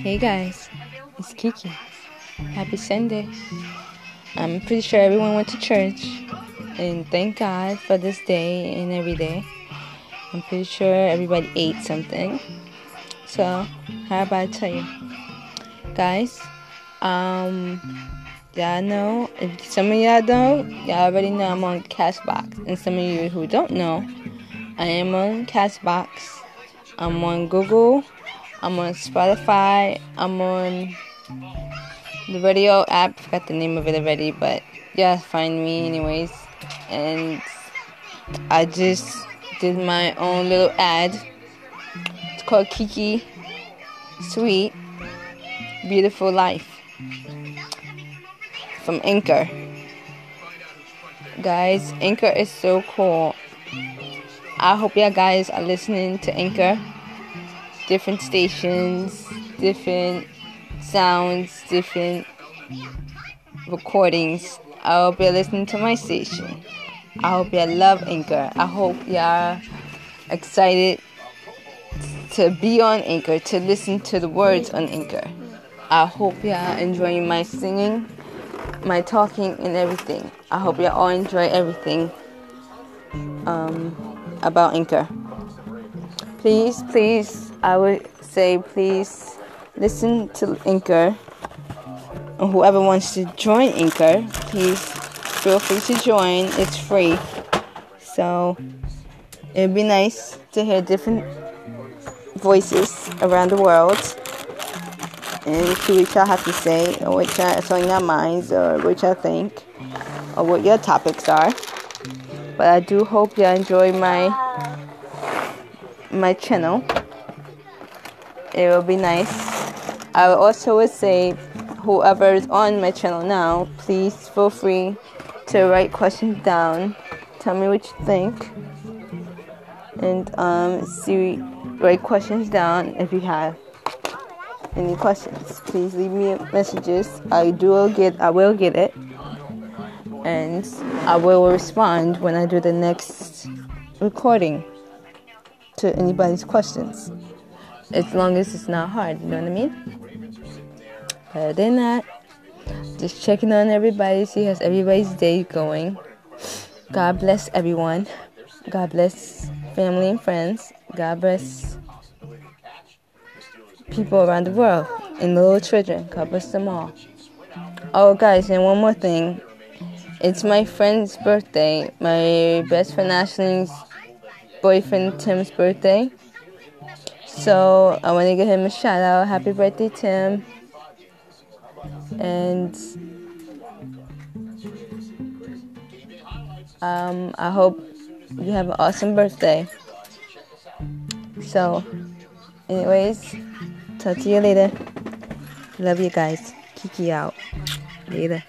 Hey guys, it's Kiki. Happy Sunday. I'm pretty sure everyone went to church and thank God for this day and every day. I'm pretty sure everybody ate something. So, how about I tell you? Guys, um, y'all know, if some of y'all don't, y'all already know I'm on Castbox. And some of you who don't know, I am on Castbox. I'm on Google. I'm on Spotify. I'm on the radio app. I forgot the name of it already, but yeah, find me anyways. And I just did my own little ad. It's called Kiki Sweet Beautiful Life from Anchor. Guys, Anchor is so cool. I hope y'all guys are listening to Anchor different stations, different sounds, different recordings. I hope you're listening to my station. I hope you love Anchor. I hope y'all excited to be on Anchor, to listen to the words on Anchor. I hope y'all enjoying my singing, my talking, and everything. I hope y'all all enjoy everything um, about Anchor. Please, please I would say please listen to Anchor. Whoever wants to join Anchor, please feel free to join. It's free. So it'd be nice to hear different voices around the world and see what y'all have to say or y'all on your minds or what y'all think or what your topics are. But I do hope y'all enjoy my my channel it will be nice. I also would say, whoever is on my channel now, please feel free to write questions down. Tell me what you think, and um, see write questions down if you have any questions. Please leave me messages. I do get, I will get it, and I will respond when I do the next recording to anybody's questions as long as it's not hard, you know what I mean? Other than that, just checking on everybody, see how everybody's day going. God bless everyone. God bless family and friends. God bless people around the world and little children. God bless them all. Oh, guys, and one more thing. It's my friend's birthday, my best friend Ashley's boyfriend Tim's birthday. So I want to give him a shout out. Happy birthday, Tim. And um, I hope you have an awesome birthday. So, anyways, talk to you later. Love you guys. Kiki out. Later.